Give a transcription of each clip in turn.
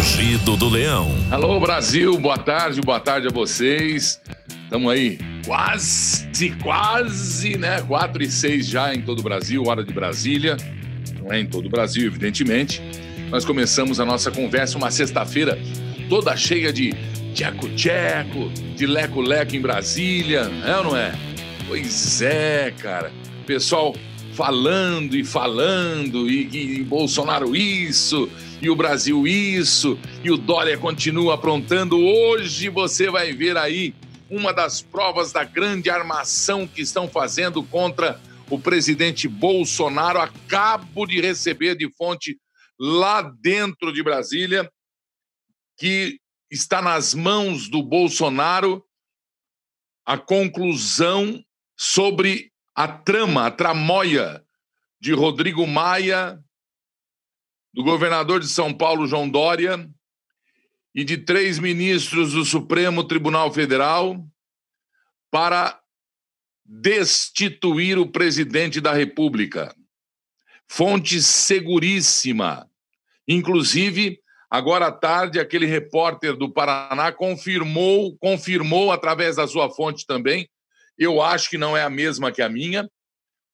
Rugido do Leão. Alô, Brasil, boa tarde, boa tarde a vocês. Estamos aí quase, quase, né? 4 e 6 já em todo o Brasil, hora de Brasília. Não é em todo o Brasil, evidentemente. Nós começamos a nossa conversa uma sexta-feira toda cheia de tcheco-tcheco, de leco-leco em Brasília, é ou não é? Pois é, cara. Pessoal falando e falando, e, e, Bolsonaro isso, e o Brasil isso, e o Dória continua aprontando. Hoje você vai ver aí uma das provas da grande armação que estão fazendo contra o presidente Bolsonaro. Acabo de receber de fonte lá dentro de Brasília que está nas mãos do Bolsonaro a conclusão sobre a trama, a tramóia de Rodrigo Maia, do governador de São Paulo, João Dória, e de três ministros do Supremo Tribunal Federal para destituir o presidente da República. Fonte seguríssima. Inclusive, agora à tarde, aquele repórter do Paraná confirmou, confirmou através da sua fonte também, eu acho que não é a mesma que a minha,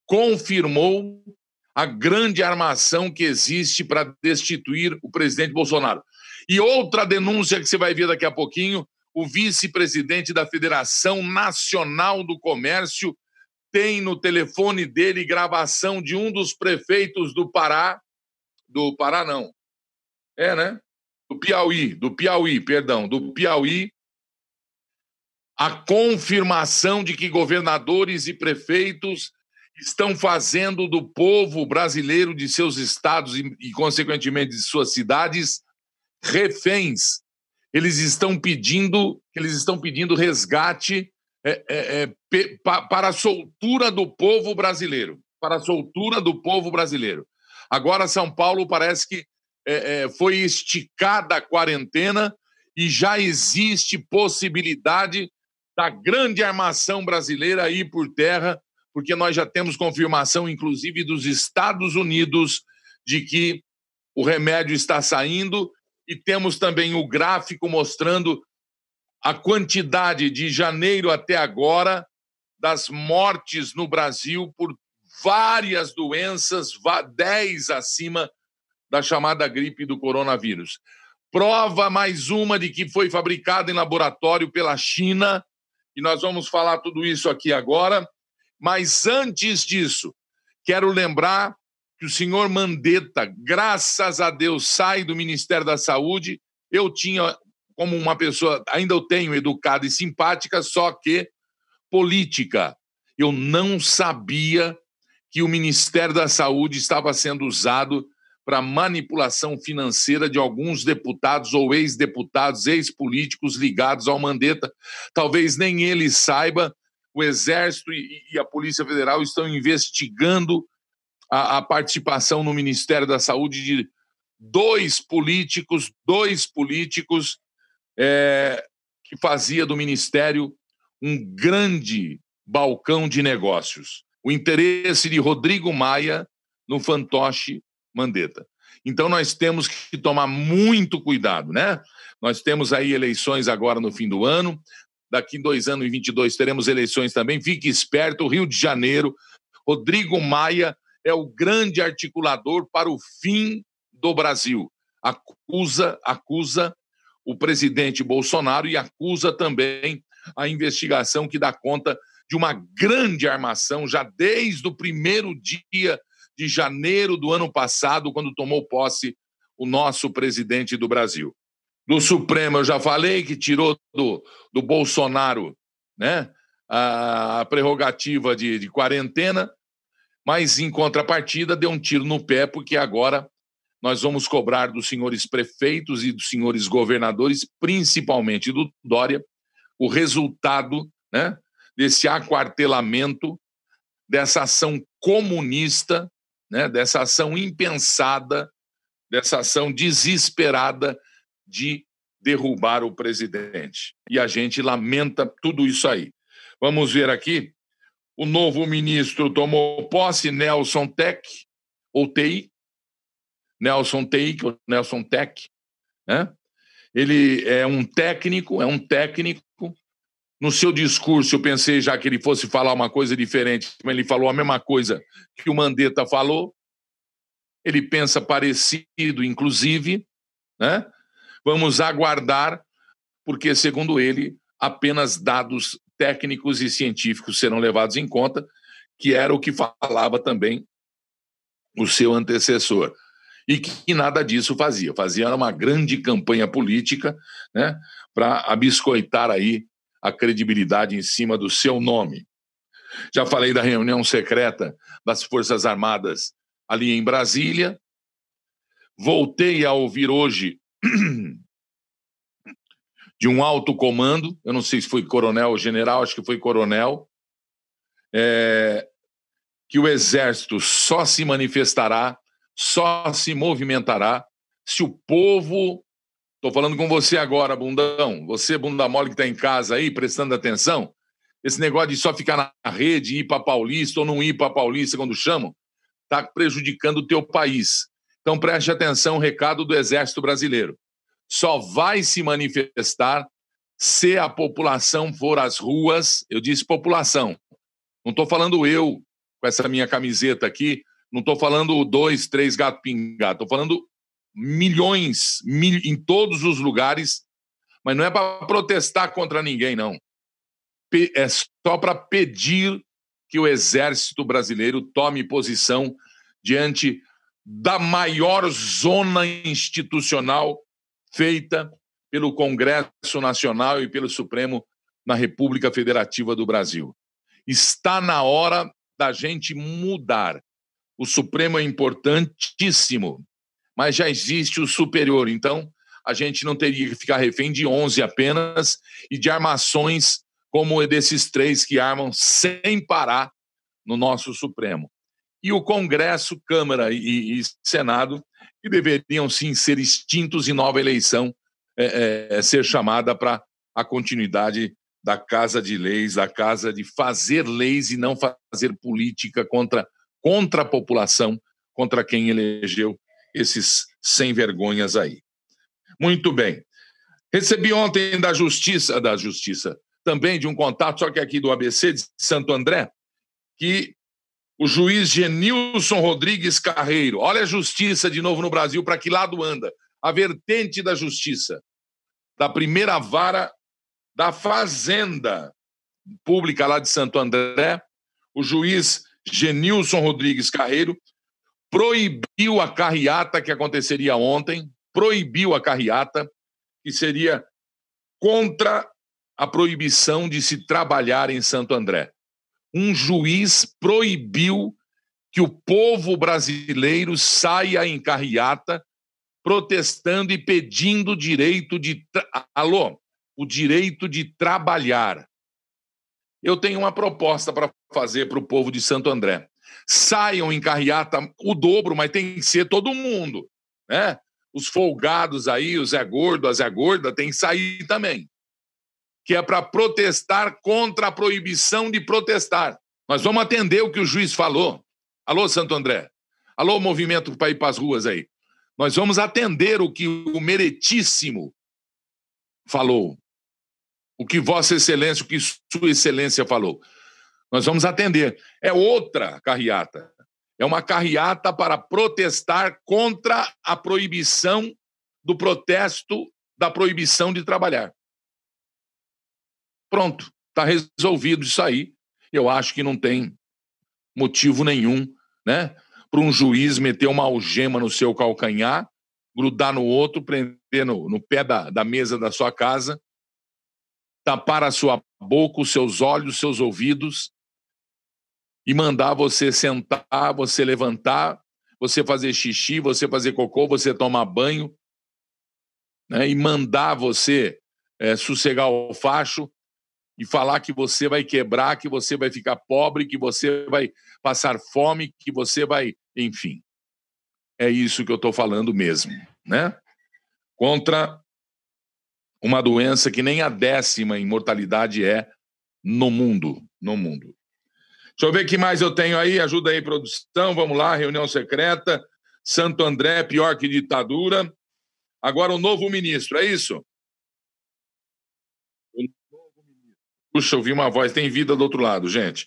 confirmou a grande armação que existe para destituir o presidente Bolsonaro. E outra denúncia que você vai ver daqui a pouquinho: o vice-presidente da Federação Nacional do Comércio tem no telefone dele gravação de um dos prefeitos do Pará, do Pará não, é, né? Do Piauí, do Piauí, perdão, do Piauí, a confirmação de que governadores e prefeitos estão fazendo do povo brasileiro de seus estados e, e, consequentemente, de suas cidades reféns. Eles estão pedindo, eles estão pedindo resgate é, é, é, pe, pa, para a soltura do povo brasileiro, para a soltura do povo brasileiro. Agora São Paulo parece que é, é, foi esticada a quarentena e já existe possibilidade da grande armação brasileira ir por terra, porque nós já temos confirmação, inclusive, dos Estados Unidos, de que o remédio está saindo, e temos também o gráfico mostrando a quantidade de janeiro até agora das mortes no Brasil por várias doenças, 10 acima da chamada gripe do coronavírus. Prova mais uma de que foi fabricado em laboratório pela China e nós vamos falar tudo isso aqui agora. Mas antes disso, quero lembrar que o senhor Mandetta, graças a Deus, sai do Ministério da Saúde. Eu tinha, como uma pessoa, ainda eu tenho educada e simpática, só que política. Eu não sabia que o Ministério da Saúde estava sendo usado para manipulação financeira de alguns deputados ou ex-deputados, ex-políticos ligados ao Mandetta. Talvez nem ele saiba. O Exército e a Polícia Federal estão investigando a, a participação no Ministério da Saúde de dois políticos, dois políticos é, que fazia do Ministério um grande balcão de negócios. O interesse de Rodrigo Maia no fantoche Mandetta. Então nós temos que tomar muito cuidado, né? Nós temos aí eleições agora no fim do ano. Daqui dois anos e 22 teremos eleições também. Fique esperto, Rio de Janeiro. Rodrigo Maia é o grande articulador para o fim do Brasil. Acusa, acusa o presidente Bolsonaro e acusa também a investigação que dá conta de uma grande armação já desde o primeiro dia de janeiro do ano passado, quando tomou posse o nosso presidente do Brasil. Do Supremo, eu já falei que tirou do, do Bolsonaro né, a prerrogativa de, de quarentena, mas em contrapartida deu um tiro no pé, porque agora nós vamos cobrar dos senhores prefeitos e dos senhores governadores, principalmente do Dória, o resultado né, desse aquartelamento, dessa ação comunista né, dessa ação impensada, dessa ação desesperada de derrubar o presidente. E a gente lamenta tudo isso aí. Vamos ver aqui. O novo ministro tomou posse, Nelson Tech, ou TI, Nelson TI, Nelson Tech, né? Ele é um técnico, é um técnico. No seu discurso, eu pensei já que ele fosse falar uma coisa diferente, mas ele falou a mesma coisa que o Mandetta falou. Ele pensa parecido, inclusive, né? Vamos aguardar, porque, segundo ele, apenas dados técnicos e científicos serão levados em conta, que era o que falava também o seu antecessor. E que nada disso fazia. Fazia uma grande campanha política né, para abiscoitar aí a credibilidade em cima do seu nome. Já falei da reunião secreta das Forças Armadas ali em Brasília. Voltei a ouvir hoje de um alto comando, eu não sei se foi coronel ou general, acho que foi coronel, é, que o exército só se manifestará, só se movimentará se o povo. Estou falando com você agora, bundão. Você, bunda mole que está em casa aí, prestando atenção. Esse negócio de só ficar na rede, ir para Paulista ou não ir para Paulista quando chamam, está prejudicando o teu país. Então preste atenção, recado do Exército Brasileiro só vai se manifestar se a população for às ruas. Eu disse população. Não estou falando eu com essa minha camiseta aqui. Não estou falando dois, três gato pingados. Estou falando milhões mil, em todos os lugares. Mas não é para protestar contra ninguém, não. É só para pedir que o exército brasileiro tome posição diante da maior zona institucional feita pelo Congresso Nacional e pelo Supremo na República Federativa do Brasil. Está na hora da gente mudar. O Supremo é importantíssimo, mas já existe o superior. Então, a gente não teria que ficar refém de 11 apenas e de armações como desses três que armam sem parar no nosso Supremo. E o Congresso, Câmara e, e Senado que deveriam sim ser extintos e nova eleição é, é, ser chamada para a continuidade da casa de leis, da casa de fazer leis e não fazer política contra, contra a população, contra quem elegeu esses sem vergonhas aí. Muito bem. Recebi ontem da Justiça, da Justiça, também de um contato, só que aqui do ABC de Santo André, que o juiz Genilson Rodrigues Carreiro. Olha a justiça de novo no Brasil, para que lado anda? A vertente da justiça, da primeira vara da Fazenda Pública lá de Santo André, o juiz Genilson Rodrigues Carreiro proibiu a carreata que aconteceria ontem, proibiu a carreata, que seria contra a proibição de se trabalhar em Santo André um juiz proibiu que o povo brasileiro saia em carreata protestando e pedindo o direito de. Alô? O direito de trabalhar. Eu tenho uma proposta para fazer para o povo de Santo André. Saiam em carreata o dobro, mas tem que ser todo mundo. Né? Os folgados aí, o Zé Gordo, a Zé Gorda, tem que sair também que é para protestar contra a proibição de protestar. Nós vamos atender o que o juiz falou. Alô, Santo André. Alô, movimento para ir para as ruas aí. Nós vamos atender o que o Meretíssimo falou. O que Vossa Excelência, o que Sua Excelência falou. Nós vamos atender. É outra carreata. É uma carreata para protestar contra a proibição do protesto da proibição de trabalhar. Pronto, está resolvido isso aí. Eu acho que não tem motivo nenhum, né, para um juiz meter uma algema no seu calcanhar, grudar no outro, prender no, no pé da, da mesa da sua casa, tapar a sua boca, os seus olhos, os seus ouvidos e mandar você sentar, você levantar, você fazer xixi, você fazer cocô, você tomar banho, né, e mandar você é, sossegar o facho e falar que você vai quebrar, que você vai ficar pobre, que você vai passar fome, que você vai, enfim. É isso que eu estou falando mesmo, né? Contra uma doença que nem a décima em mortalidade é no mundo, no mundo. Deixa eu ver o que mais eu tenho aí, ajuda aí, produção, vamos lá, reunião secreta, Santo André, pior que ditadura, Agora o novo ministro, é isso? Puxa, ouvi uma voz, tem vida do outro lado, gente.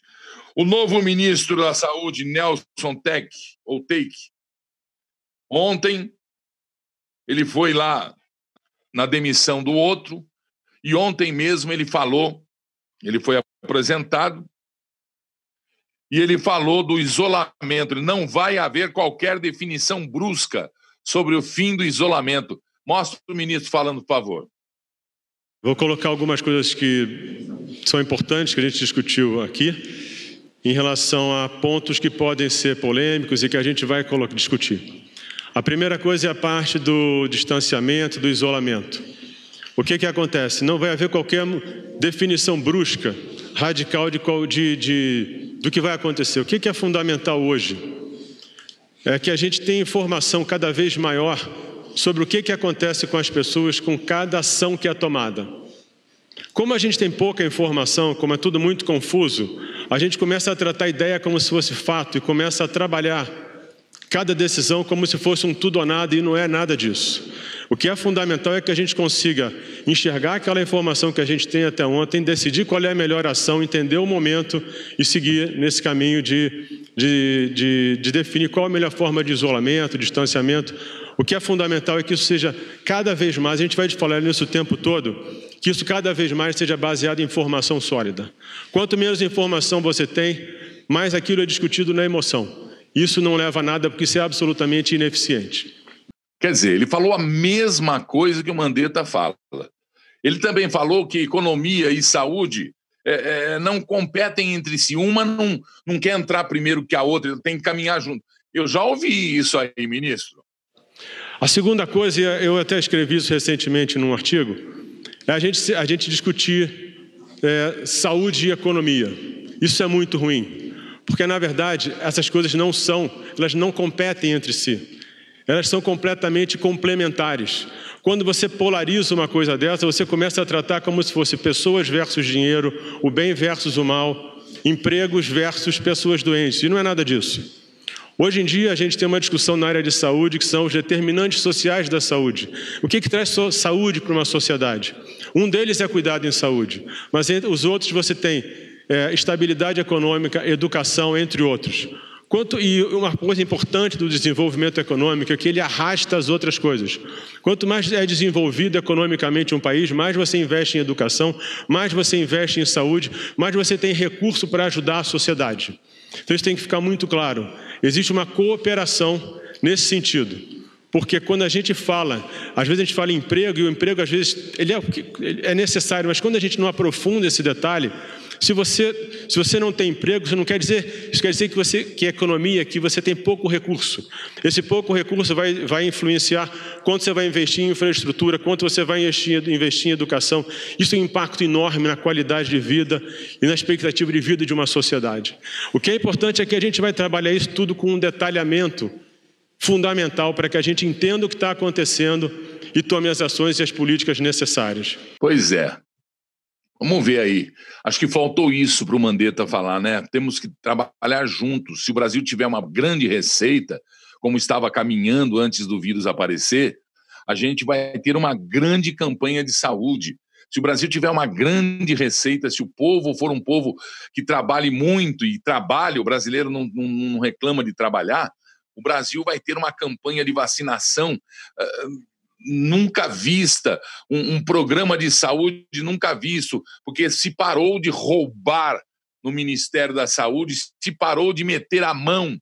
O novo ministro da Saúde, Nelson Tech, ou Take, ontem ele foi lá na demissão do outro, e ontem mesmo ele falou, ele foi apresentado, e ele falou do isolamento. Não vai haver qualquer definição brusca sobre o fim do isolamento. Mostra o ministro falando, por favor. Vou colocar algumas coisas que são importantes que a gente discutiu aqui em relação a pontos que podem ser polêmicos e que a gente vai discutir. A primeira coisa é a parte do distanciamento, do isolamento. O que, que acontece? Não vai haver qualquer definição brusca, radical de, de, de do que vai acontecer. O que, que é fundamental hoje? É que a gente tenha informação cada vez maior sobre o que, que acontece com as pessoas com cada ação que é tomada. Como a gente tem pouca informação, como é tudo muito confuso, a gente começa a tratar a ideia como se fosse fato e começa a trabalhar cada decisão como se fosse um tudo ou nada e não é nada disso. O que é fundamental é que a gente consiga enxergar aquela informação que a gente tem até ontem, decidir qual é a melhor ação, entender o momento e seguir nesse caminho de, de, de, de definir qual a melhor forma de isolamento, distanciamento. O que é fundamental é que isso seja cada vez mais, a gente vai falar nisso o tempo todo, que isso cada vez mais seja baseado em informação sólida. Quanto menos informação você tem, mais aquilo é discutido na emoção. Isso não leva a nada porque isso é absolutamente ineficiente. Quer dizer, ele falou a mesma coisa que o Mandetta fala. Ele também falou que economia e saúde é, é, não competem entre si. Uma não, não quer entrar primeiro que a outra, tem que caminhar junto. Eu já ouvi isso aí, ministro. A segunda coisa, eu até escrevi isso recentemente num artigo, é a gente, a gente discutir é, saúde e economia. Isso é muito ruim, porque na verdade essas coisas não são, elas não competem entre si elas são completamente complementares. Quando você polariza uma coisa dessa, você começa a tratar como se fosse pessoas versus dinheiro, o bem versus o mal, empregos versus pessoas doentes. E não é nada disso. Hoje em dia, a gente tem uma discussão na área de saúde que são os determinantes sociais da saúde. O que, que traz saúde para uma sociedade? Um deles é cuidado em saúde, mas entre os outros você tem é, estabilidade econômica, educação, entre outros. Quanto, e uma coisa importante do desenvolvimento econômico é que ele arrasta as outras coisas. Quanto mais é desenvolvido economicamente um país, mais você investe em educação, mais você investe em saúde, mais você tem recurso para ajudar a sociedade. Então isso tem que ficar muito claro. Existe uma cooperação nesse sentido. Porque quando a gente fala, às vezes a gente fala em emprego, e o emprego às vezes ele é, é necessário, mas quando a gente não aprofunda esse detalhe, se você, se você não tem emprego, isso não quer dizer, isso quer dizer que você que é economia, que você tem pouco recurso. Esse pouco recurso vai, vai influenciar quanto você vai investir em infraestrutura, quanto você vai investir, investir em educação. Isso tem um impacto enorme na qualidade de vida e na expectativa de vida de uma sociedade. O que é importante é que a gente vai trabalhar isso tudo com um detalhamento fundamental para que a gente entenda o que está acontecendo e tome as ações e as políticas necessárias. Pois é. Vamos ver aí. Acho que faltou isso para o Mandetta falar, né? Temos que trabalhar juntos. Se o Brasil tiver uma grande receita, como estava caminhando antes do vírus aparecer, a gente vai ter uma grande campanha de saúde. Se o Brasil tiver uma grande receita, se o povo for um povo que trabalhe muito e trabalhe, o brasileiro não, não, não reclama de trabalhar, o Brasil vai ter uma campanha de vacinação uh, nunca vista, um, um, programa de saúde nunca visto, porque se parou de roubar no Ministério da Saúde, se parou de meter a mão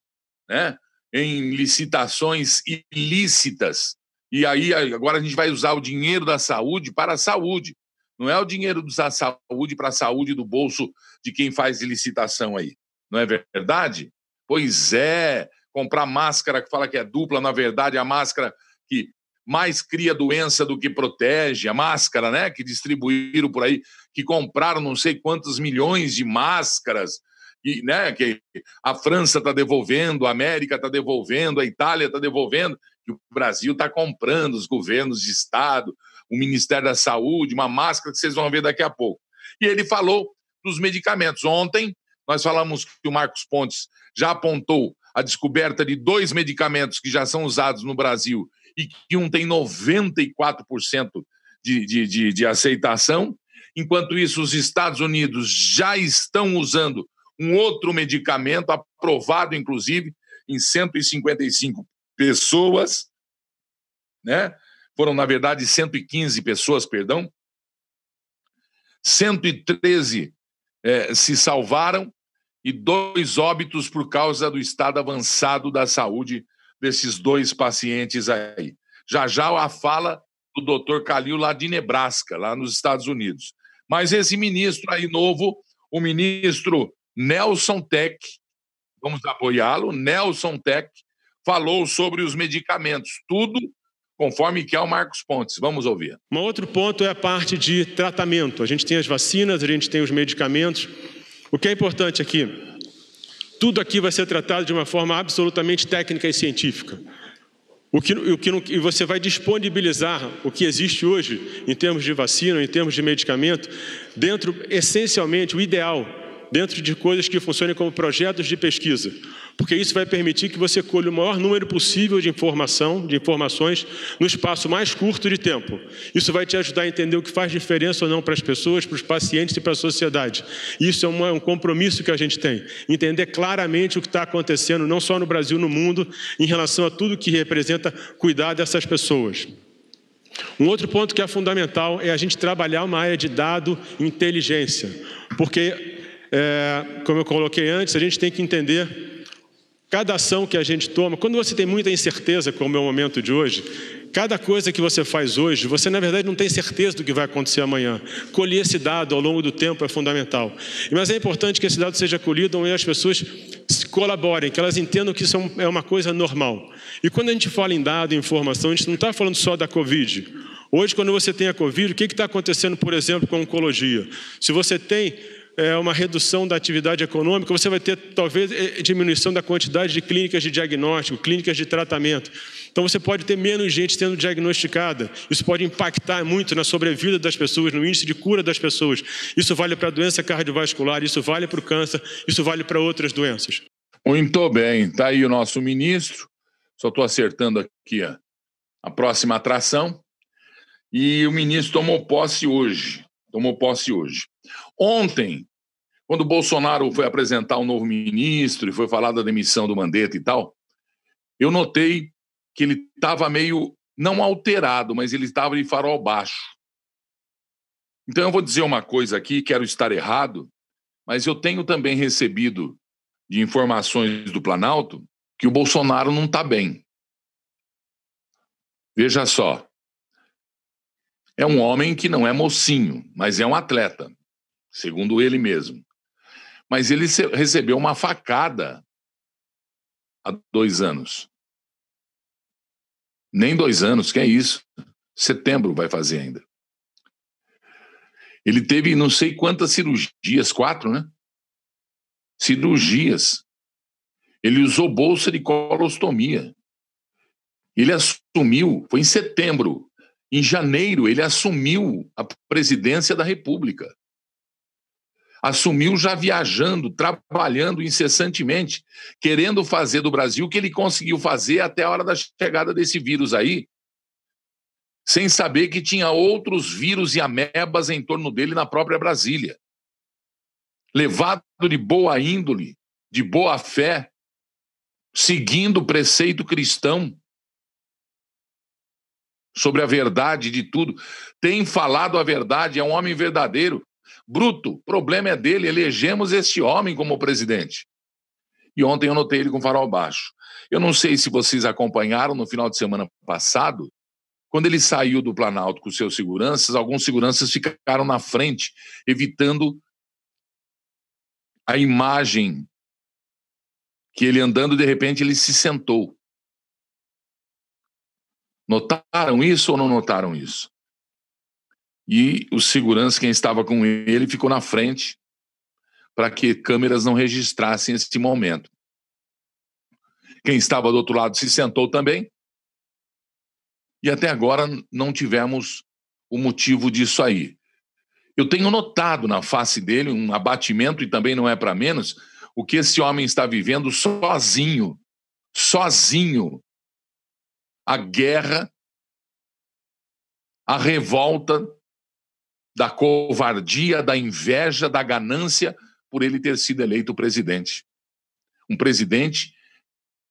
né, em licitações ilícitas. E aí agora a gente vai usar o dinheiro da saúde para a saúde. Não é o dinheiro da saúde para a saúde do bolso de quem faz licitação aí. Não é verdade? Pois é. Comprar máscara que fala que é dupla, na verdade, a máscara que mais cria doença do que protege, a máscara, né, que distribuíram por aí, que compraram não sei quantos milhões de máscaras, e, né, que a França está devolvendo, a América está devolvendo, a Itália está devolvendo, e o Brasil está comprando, os governos de Estado, o Ministério da Saúde, uma máscara que vocês vão ver daqui a pouco. E ele falou dos medicamentos. Ontem, nós falamos que o Marcos Pontes já apontou a descoberta de dois medicamentos que já são usados no Brasil e que um tem 94% de, de, de, de aceitação. Enquanto isso, os Estados Unidos já estão usando um outro medicamento, aprovado inclusive em 155 pessoas, né? Foram, na verdade, 115 pessoas, perdão. 113 é, se salvaram e dois óbitos por causa do estado avançado da saúde desses dois pacientes aí. Já já a fala do doutor Calil lá de Nebraska, lá nos Estados Unidos. Mas esse ministro aí novo, o ministro Nelson Tech, vamos apoiá-lo, Nelson Tech, falou sobre os medicamentos, tudo conforme que é o Marcos Pontes. Vamos ouvir. Um outro ponto é a parte de tratamento. A gente tem as vacinas, a gente tem os medicamentos. O que é importante aqui? Tudo aqui vai ser tratado de uma forma absolutamente técnica e científica. O que, o que, e você vai disponibilizar o que existe hoje em termos de vacina, em termos de medicamento, dentro, essencialmente, o ideal dentro de coisas que funcionem como projetos de pesquisa, porque isso vai permitir que você colhe o maior número possível de informação, de informações, no espaço mais curto de tempo. Isso vai te ajudar a entender o que faz diferença ou não para as pessoas, para os pacientes e para a sociedade. Isso é, um compromisso que a gente tem, entender claramente o que está acontecendo, não só no Brasil, no mundo, em relação a tudo que representa cuidar dessas pessoas. Um outro ponto que é fundamental é a gente trabalhar uma área de dado inteligência, porque é, como eu coloquei antes, a gente tem que entender cada ação que a gente toma. Quando você tem muita incerteza, como é o momento de hoje, cada coisa que você faz hoje, você na verdade não tem certeza do que vai acontecer amanhã. Colher esse dado ao longo do tempo é fundamental. Mas é importante que esse dado seja colhido e as pessoas colaborem, que elas entendam que isso é, é uma coisa normal. E quando a gente fala em dado, em informação, a gente não está falando só da Covid. Hoje, quando você tem a Covid, o que está acontecendo, por exemplo, com a oncologia? Se você tem é, uma redução da atividade econômica, você vai ter talvez é, diminuição da quantidade de clínicas de diagnóstico, clínicas de tratamento. Então você pode ter menos gente sendo diagnosticada. Isso pode impactar muito na sobrevida das pessoas, no índice de cura das pessoas. Isso vale para a doença cardiovascular, isso vale para o câncer, isso vale para outras doenças. Muito bem, está aí o nosso ministro. Só estou acertando aqui a, a próxima atração. E o ministro tomou posse hoje. Tomou posse hoje. Ontem, quando o Bolsonaro foi apresentar um novo ministro e foi falar da demissão do Mandetta e tal, eu notei que ele estava meio, não alterado, mas ele estava de farol baixo. Então eu vou dizer uma coisa aqui, quero estar errado, mas eu tenho também recebido de informações do Planalto que o Bolsonaro não está bem. Veja só. É um homem que não é mocinho, mas é um atleta segundo ele mesmo. Mas ele recebeu uma facada há dois anos. Nem dois anos, que é isso? Setembro vai fazer ainda. Ele teve não sei quantas cirurgias, quatro, né? Cirurgias. Ele usou bolsa de colostomia. Ele assumiu, foi em setembro. Em janeiro, ele assumiu a presidência da República assumiu já viajando, trabalhando incessantemente, querendo fazer do Brasil o que ele conseguiu fazer até a hora da chegada desse vírus aí, sem saber que tinha outros vírus e amebas em torno dele na própria Brasília. Levado de boa índole, de boa fé, seguindo o preceito cristão sobre a verdade de tudo, tem falado a verdade, é um homem verdadeiro, Bruto, problema é dele, elegemos este homem como presidente. E ontem eu notei ele com farol baixo. Eu não sei se vocês acompanharam no final de semana passado, quando ele saiu do Planalto com seus seguranças, alguns seguranças ficaram na frente, evitando a imagem que ele andando, de repente ele se sentou. Notaram isso ou não notaram isso? E o segurança, quem estava com ele, ficou na frente para que câmeras não registrassem esse momento. Quem estava do outro lado se sentou também. E até agora não tivemos o motivo disso aí. Eu tenho notado na face dele um abatimento, e também não é para menos, o que esse homem está vivendo sozinho, sozinho, a guerra, a revolta da covardia, da inveja, da ganância por ele ter sido eleito presidente. Um presidente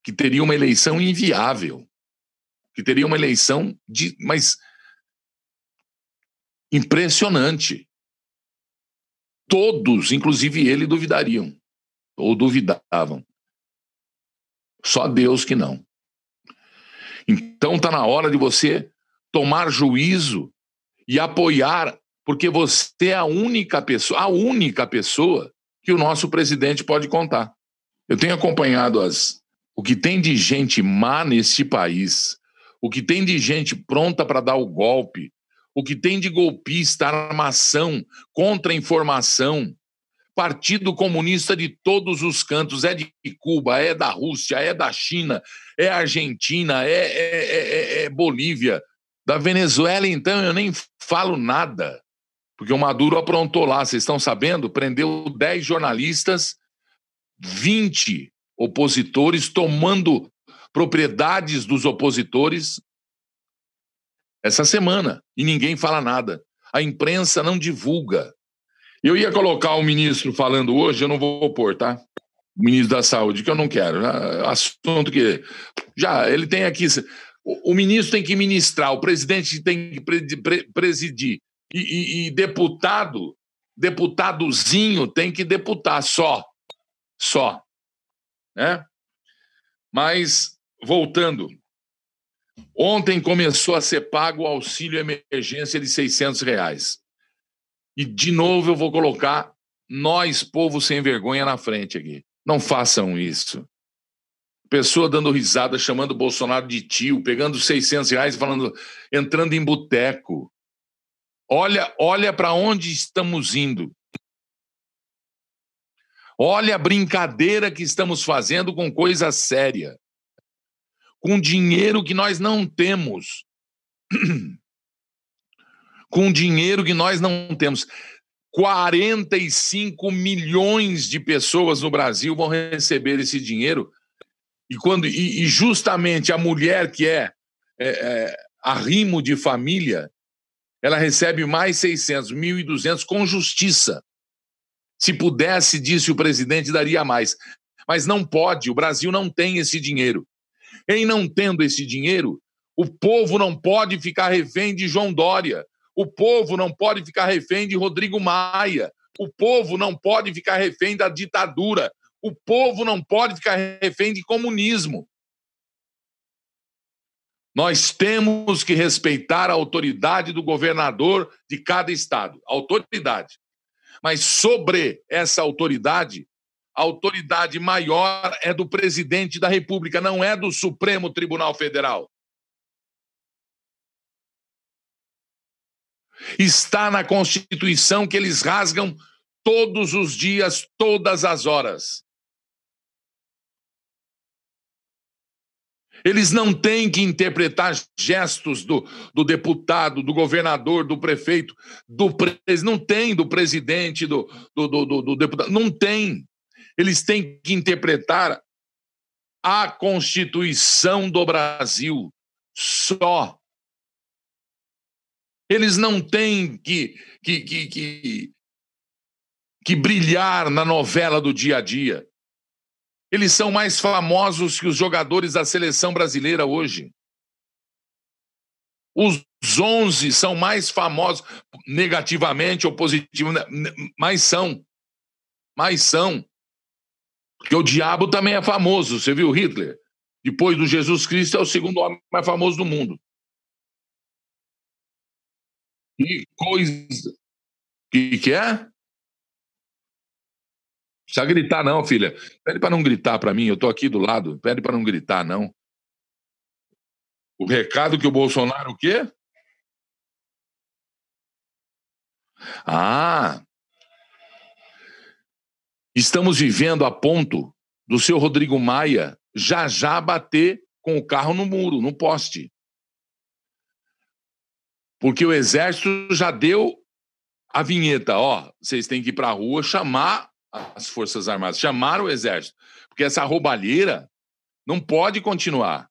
que teria uma eleição inviável, que teria uma eleição de, mas impressionante. Todos, inclusive ele, duvidariam ou duvidavam. Só Deus que não. Então está na hora de você tomar juízo e apoiar, porque você é a única pessoa, a única pessoa que o nosso presidente pode contar. Eu tenho acompanhado as, o que tem de gente má nesse país, o que tem de gente pronta para dar o golpe, o que tem de golpista, armação, contra-informação, Partido Comunista de todos os cantos, é de Cuba, é da Rússia, é da China, é Argentina, é, é, é, é Bolívia. Da Venezuela, então, eu nem falo nada, porque o Maduro aprontou lá, vocês estão sabendo? Prendeu 10 jornalistas, 20 opositores, tomando propriedades dos opositores essa semana, e ninguém fala nada. A imprensa não divulga. Eu ia colocar o ministro falando hoje, eu não vou pôr, tá? O ministro da Saúde, que eu não quero. É assunto que. Já, ele tem aqui. O ministro tem que ministrar, o presidente tem que presidir. E, e, e deputado, deputadozinho tem que deputar só. Só. Né? Mas, voltando. Ontem começou a ser pago o auxílio emergência de 600 reais. E de novo eu vou colocar nós, povo sem vergonha, na frente aqui. Não façam isso. Pessoa dando risada, chamando Bolsonaro de tio, pegando 600 reais falando, entrando em boteco. Olha, olha para onde estamos indo. Olha a brincadeira que estamos fazendo com coisa séria. Com dinheiro que nós não temos. com dinheiro que nós não temos. 45 milhões de pessoas no Brasil vão receber esse dinheiro. E, quando, e, e justamente a mulher que é, é, é arrimo de família, ela recebe mais 600, 1.200 com justiça. Se pudesse, disse o presidente, daria mais. Mas não pode, o Brasil não tem esse dinheiro. Em não tendo esse dinheiro, o povo não pode ficar refém de João Dória. O povo não pode ficar refém de Rodrigo Maia. O povo não pode ficar refém da ditadura. O povo não pode ficar refém de comunismo. Nós temos que respeitar a autoridade do governador de cada estado, autoridade. Mas sobre essa autoridade, a autoridade maior é do presidente da República, não é do Supremo Tribunal Federal. Está na Constituição que eles rasgam todos os dias, todas as horas. Eles não têm que interpretar gestos do, do deputado, do governador, do prefeito, do não tem do presidente, do, do, do, do deputado, não tem. Eles têm que interpretar a Constituição do Brasil só. Eles não têm que, que, que, que, que brilhar na novela do dia a dia. Eles são mais famosos que os jogadores da seleção brasileira hoje. Os 11 são mais famosos, negativamente ou positivamente, mas são. Mas são. Porque o diabo também é famoso. Você viu Hitler? Depois do Jesus Cristo, é o segundo homem mais famoso do mundo. Que coisa. Que que é? Precisa gritar, não, filha. Pede para não gritar para mim, eu estou aqui do lado. Pede para não gritar, não. O recado que o Bolsonaro o quê? Ah! Estamos vivendo a ponto do seu Rodrigo Maia já já bater com o carro no muro, no poste. Porque o exército já deu a vinheta, ó, vocês têm que ir para a rua chamar as Forças Armadas, chamar o exército, porque essa roubalheira não pode continuar.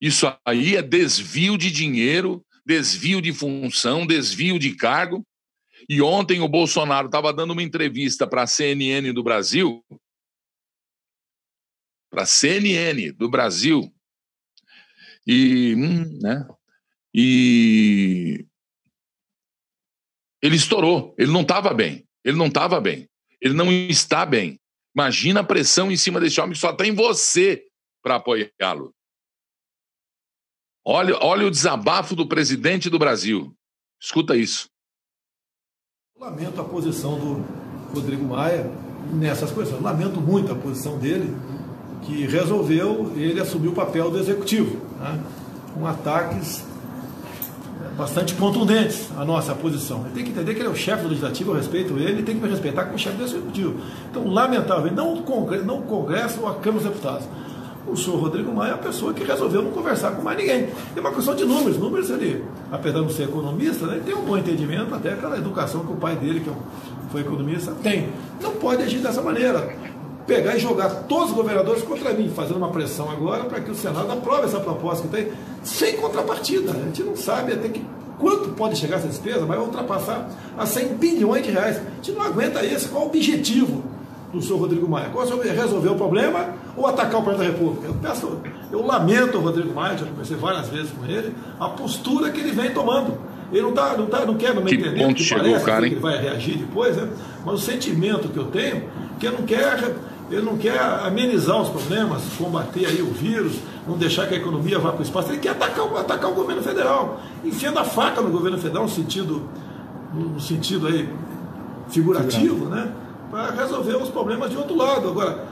Isso aí é desvio de dinheiro, desvio de função, desvio de cargo. E ontem o Bolsonaro estava dando uma entrevista para a CNN do Brasil, para a CNN do Brasil, e, hum, né? e ele estourou, ele não estava bem, ele não estava bem, ele não está bem. Imagina a pressão em cima desse homem que só tem você para apoiá-lo. Olha, olha o desabafo do presidente do Brasil. Escuta isso. Lamento a posição do Rodrigo Maia nessas questões. Lamento muito a posição dele, que resolveu ele assumir o papel do executivo, né? com ataques bastante contundentes à nossa posição. Ele tem que entender que ele é o chefe do legislativo, eu respeito ele, e tem que me respeitar como chefe do executivo. Então, lamentável, não o Congresso, não o Congresso ou a Câmara dos Deputados o senhor Rodrigo Maia é a pessoa que resolveu não conversar com mais ninguém. É uma questão de números. Números, ele, apesar de não ser economista, né, ele tem um bom entendimento, até aquela educação que o pai dele, que é foi economista, tem. Não pode agir dessa maneira. Pegar e jogar todos os governadores contra mim, fazendo uma pressão agora para que o Senado aprove essa proposta que tem, sem contrapartida. A gente não sabe até que quanto pode chegar essa despesa, vai ultrapassar a 100 bilhões de reais. A gente não aguenta isso. Qual o objetivo do senhor Rodrigo Maia? Qual é resolver o problema ou atacar o presidente da República. Eu, peço, eu lamento o Rodrigo Maia, já conversei várias vezes com ele, a postura que ele vem tomando. Ele não, tá, não, tá, não quer não me entender, ponto chegou parece, cara, que ele vai reagir depois, né? Mas o sentimento que eu tenho que ele não quer, ele não quer amenizar os problemas, combater aí o vírus, não deixar que a economia vá para o espaço, ele quer atacar, atacar o governo federal, enfiando a faca no governo federal no sentido, no sentido aí figurativo, né? para resolver os problemas de outro lado. Agora,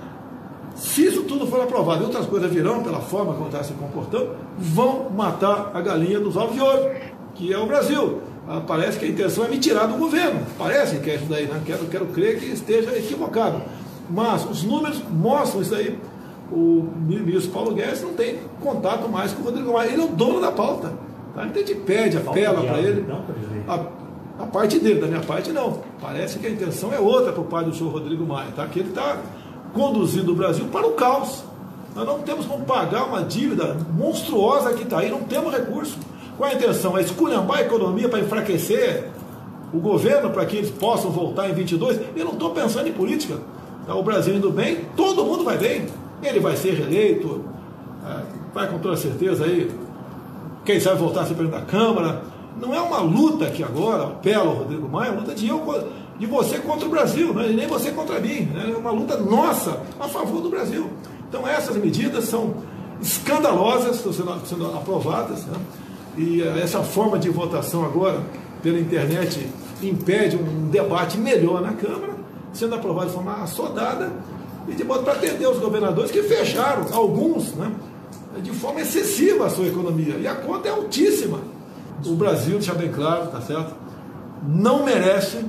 se isso tudo for aprovado e outras coisas virão pela forma como está se comportando, vão matar a galinha dos ovos de ouro, que é o Brasil. Ah, parece que a intenção é me tirar do governo. Parece que é isso daí, né? quero, quero crer que esteja equivocado. Mas os números mostram isso aí. O ministro Paulo Guedes não tem contato mais com o Rodrigo Maia. Ele é o dono da pauta. Tá? Então a gente pede, apela para ele. a, a, parte dele, da minha parte, não. Parece que a intenção é outra para o pai do senhor Rodrigo Maia. Tá? Que ele está conduzindo o Brasil para o caos. Nós não temos como pagar uma dívida monstruosa que está aí, não temos recurso. Qual a intenção? É esculhambar a economia para enfraquecer o governo para que eles possam voltar em 22? Eu não estou pensando em política. Tá o Brasil indo bem, todo mundo vai bem. Ele vai ser reeleito, é, vai com toda certeza aí, quem sabe voltar a ser presidente da Câmara. Não é uma luta aqui agora, apelo Rodrigo Maia, é uma luta de eu de você contra o Brasil, né? e nem você contra mim. Né? É uma luta nossa a favor do Brasil. Então essas medidas são escandalosas, estão sendo, sendo aprovadas, né? E essa forma de votação agora pela internet impede um debate melhor na Câmara, sendo aprovado de forma assodada e de modo para atender os governadores que fecharam, alguns, né, de forma excessiva a sua economia. E a conta é altíssima. O Brasil, deixa bem claro, tá certo? Não merece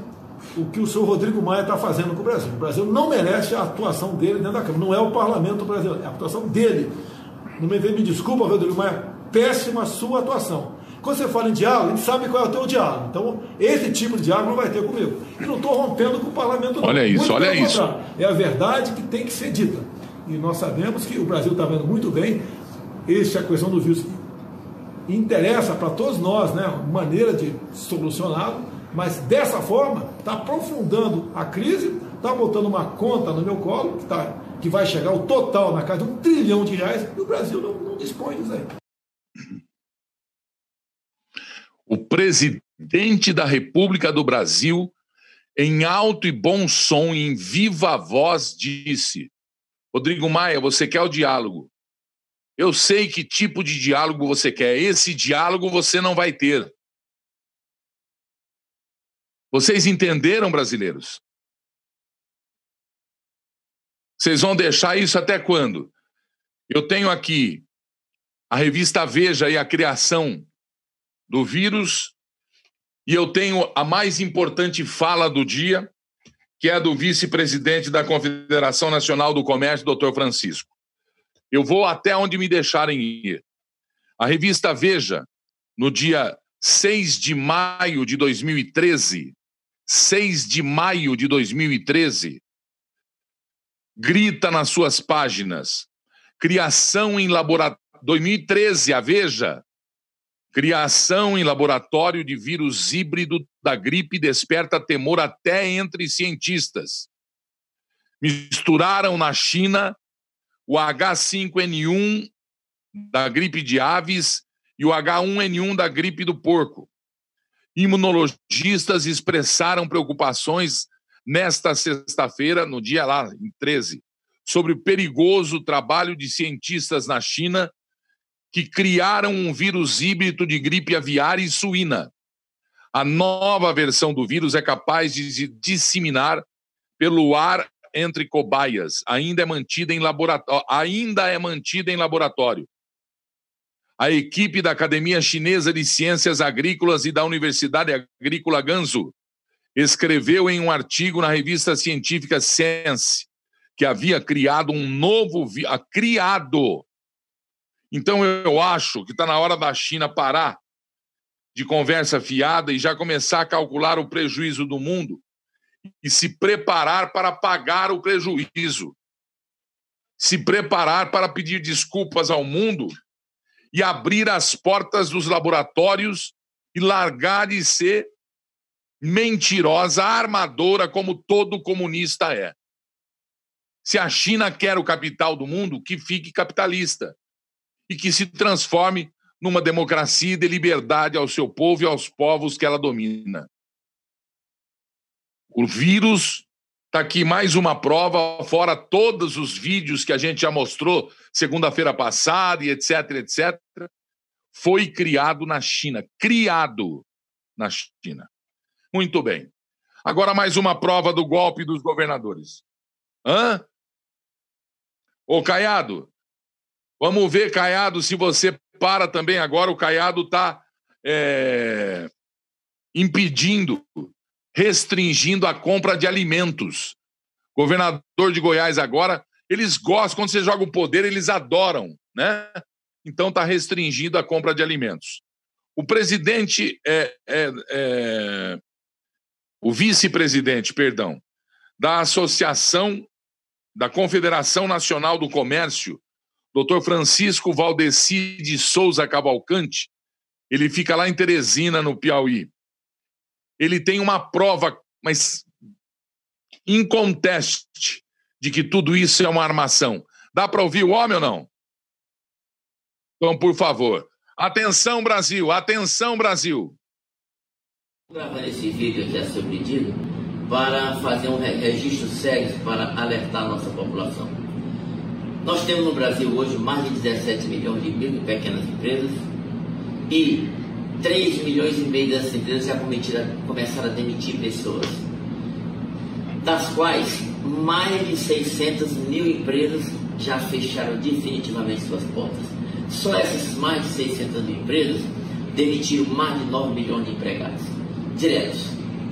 o que o senhor Rodrigo Maia está fazendo com o Brasil. O Brasil não merece a atuação dele dentro da Câmara. Não é o parlamento brasileiro, é a atuação dele. Não me, me desculpa, Rodrigo Maia, péssima sua atuação. Quando você fala em diálogo, a gente sabe qual é o teu diálogo. Então, esse tipo de diálogo não vai ter comigo. E não estou rompendo com o parlamento. Olha isso, muito olha isso. É a verdade que tem que ser dita. E nós sabemos que o Brasil está vendo muito bem essa questão do vírus interessa para todos nós, né? Maneira de solucioná-lo mas dessa forma está aprofundando a crise, está botando uma conta no meu colo, que, tá, que vai chegar o total na casa de um trilhão de reais, e o Brasil não, não dispõe disso aí. O presidente da República do Brasil, em alto e bom som, em viva voz, disse: Rodrigo Maia, você quer o diálogo. Eu sei que tipo de diálogo você quer. Esse diálogo você não vai ter. Vocês entenderam, brasileiros? Vocês vão deixar isso até quando? Eu tenho aqui a revista Veja e a criação do vírus, e eu tenho a mais importante fala do dia, que é do vice-presidente da Confederação Nacional do Comércio, doutor Francisco. Eu vou até onde me deixarem ir. A revista Veja, no dia 6 de maio de 2013, 6 de maio de 2013, grita nas suas páginas: criação em laboratório 2013, a Veja. Criação em laboratório de vírus híbrido da gripe desperta temor até entre cientistas. Misturaram na China o H5N1 da gripe de aves e o H1N1 da gripe do porco. Imunologistas expressaram preocupações nesta sexta-feira, no dia lá, em 13, sobre o perigoso trabalho de cientistas na China que criaram um vírus híbrido de gripe aviária e suína. A nova versão do vírus é capaz de se disseminar pelo ar entre cobaias. Ainda é mantida em laboratório. Ainda é mantida em laboratório. A equipe da Academia Chinesa de Ciências Agrícolas e da Universidade Agrícola Gansu escreveu em um artigo na revista científica Science que havia criado um novo criado então eu acho que está na hora da China parar de conversa fiada e já começar a calcular o prejuízo do mundo e se preparar para pagar o prejuízo. Se preparar para pedir desculpas ao mundo e abrir as portas dos laboratórios e largar de ser mentirosa, armadora, como todo comunista é. Se a China quer o capital do mundo, que fique capitalista e que se transforme numa democracia de liberdade ao seu povo e aos povos que ela domina. O vírus está aqui mais uma prova, fora todos os vídeos que a gente já mostrou segunda-feira passada e etc, etc. Foi criado na China. Criado na China. Muito bem. Agora mais uma prova do golpe dos governadores. Hã? Ô, Caiado, Vamos ver, Caiado, se você para também agora. O Caiado está é, impedindo, restringindo a compra de alimentos. Governador de Goiás agora, eles gostam, quando você joga o poder, eles adoram, né? Então está restringindo a compra de alimentos. O presidente, é, é, é o vice-presidente, perdão, da Associação da Confederação Nacional do Comércio, Dr. Francisco Valdeci de Souza Cavalcante, ele fica lá em Teresina, no Piauí. Ele tem uma prova, mas inconteste, de que tudo isso é uma armação. Dá para ouvir o homem ou não? Então, por favor. Atenção, Brasil! Atenção, Brasil! Gravar esse vídeo aqui a seu pedido para fazer um registro sério para alertar a nossa população. Nós temos no Brasil hoje mais de 17 milhões de micro e pequenas empresas e 3 milhões e meio dessas empresas já começaram a demitir pessoas, das quais mais de 600 mil empresas já fecharam definitivamente suas portas. Só essas mais de 600 mil empresas demitiram mais de 9 milhões de empregados diretos,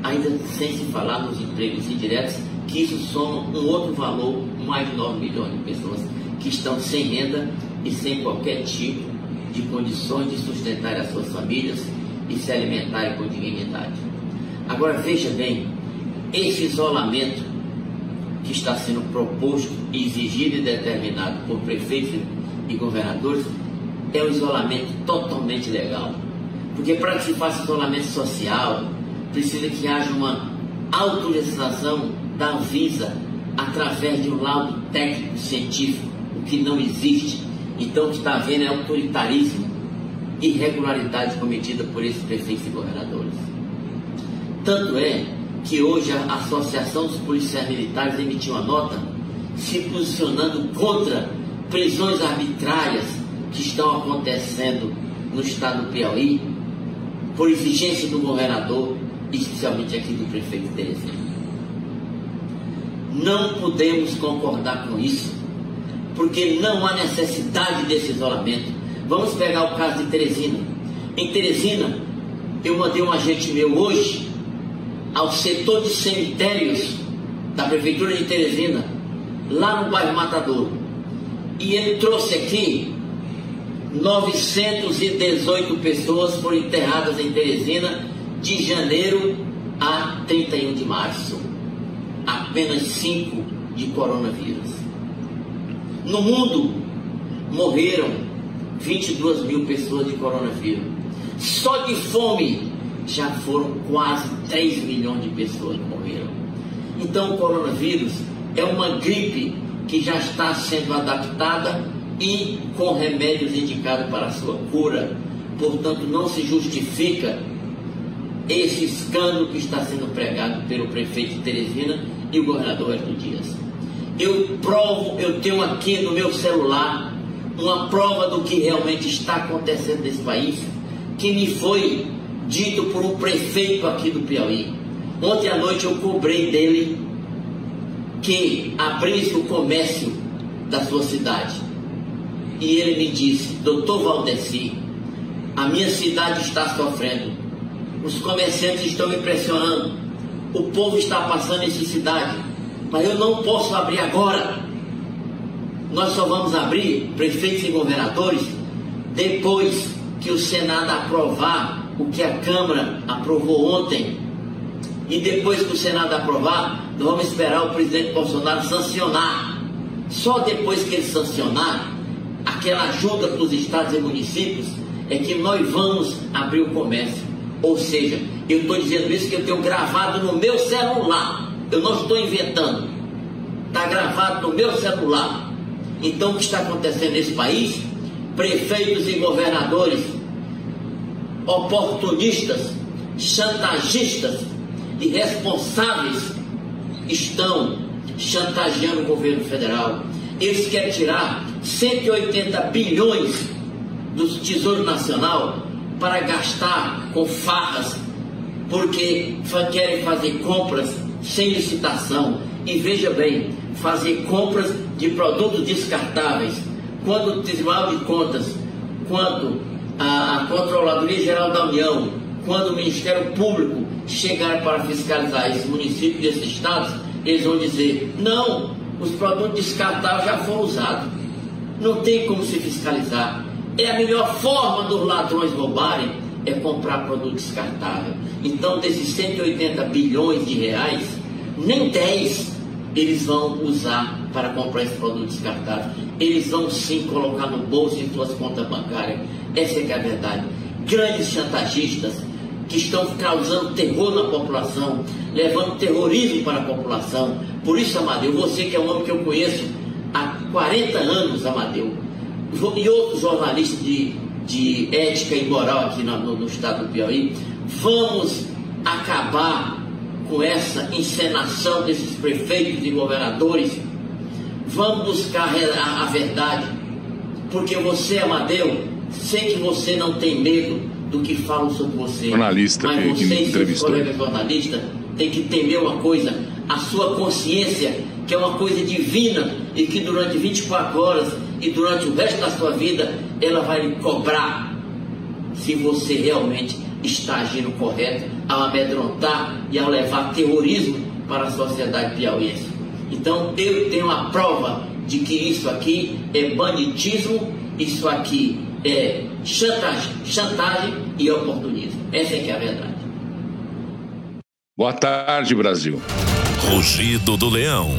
ainda sem se falar nos empregos indiretos, que isso soma um outro valor, mais de 9 milhões de pessoas que estão sem renda e sem qualquer tipo de condições de sustentar as suas famílias e se alimentarem com dignidade. Agora veja bem, esse isolamento que está sendo proposto, exigido e determinado por prefeitos e governadores é um isolamento totalmente legal. Porque para que se faça isolamento social, precisa que haja uma autorização da Anvisa através de um laudo técnico científico que não existe. Então o que está havendo é autoritarismo, irregularidade cometida por esses prefeitos e governadores. Tanto é que hoje a Associação dos Policiais Militares emitiu uma nota se posicionando contra prisões arbitrárias que estão acontecendo no estado do Piauí, por exigência do governador, especialmente aqui do prefeito Teresina. Não podemos concordar com isso porque não há necessidade desse isolamento. Vamos pegar o caso de Teresina. Em Teresina, eu mandei um agente meu hoje ao setor de cemitérios da Prefeitura de Teresina, lá no bairro Matador. E ele trouxe aqui 918 pessoas foram enterradas em Teresina de janeiro a 31 de março. Apenas 5 de coronavírus. No mundo morreram 22 mil pessoas de coronavírus. Só de fome já foram quase 3 milhões de pessoas que morreram. Então o coronavírus é uma gripe que já está sendo adaptada e com remédios indicados para a sua cura. Portanto, não se justifica esse escândalo que está sendo pregado pelo prefeito de Teresina e o governador Hélio Dias. Eu provo, eu tenho aqui no meu celular uma prova do que realmente está acontecendo nesse país, que me foi dito por um prefeito aqui do Piauí. Ontem à noite eu cobrei dele que abrisse o comércio da sua cidade. E ele me disse, doutor Valdeci, a minha cidade está sofrendo. Os comerciantes estão me pressionando. O povo está passando necessidade. Mas eu não posso abrir agora. Nós só vamos abrir, prefeitos e governadores, depois que o Senado aprovar o que a Câmara aprovou ontem. E depois que o Senado aprovar, nós vamos esperar o presidente Bolsonaro sancionar. Só depois que ele sancionar aquela ajuda para os estados e municípios é que nós vamos abrir o comércio. Ou seja, eu estou dizendo isso que eu tenho gravado no meu celular. Eu não estou inventando. Está gravado no meu celular. Então, o que está acontecendo nesse país? Prefeitos e governadores oportunistas, chantagistas, irresponsáveis estão chantageando o governo federal. Eles querem tirar 180 bilhões do Tesouro Nacional para gastar com farras, porque querem fazer compras sem licitação. E veja bem, fazer compras de produtos descartáveis. Quando o Tribunal de Contas, quando a Controladoria Geral da União, quando o Ministério Público chegar para fiscalizar esses municípios e esses estados, eles vão dizer: não, os produtos descartáveis já foram usados. Não tem como se fiscalizar. É a melhor forma dos ladrões roubarem é comprar produto descartável. Então, desses 180 bilhões de reais, nem 10 eles vão usar para comprar esse produto descartável. Eles vão sim colocar no bolso de suas contas bancárias. Essa é que é a verdade. Grandes chantagistas que estão causando terror na população, levando terrorismo para a população. Por isso, Amadeu, você que é um homem que eu conheço há 40 anos, Amadeu, e outros jornalistas de, de ética e moral aqui no, no, no estado do Piauí, vamos acabar com essa encenação desses prefeitos e governadores. Vamos buscar a, a verdade, porque você, Amadeu, sei que você não tem medo do que falam sobre você. Jornalista Mas que, você que e seus colegas jornalistas tem que temer uma coisa, a sua consciência, que é uma coisa divina e que durante 24 horas e durante o resto da sua vida ela vai lhe cobrar se você realmente está agindo correto ao amedrontar e ao levar terrorismo para a sociedade piauiense. Então eu tenho a prova de que isso aqui é banditismo, isso aqui é chantagem, chantagem e oportunismo. Essa é que é a verdade. Boa tarde, Brasil. Rugido do Leão.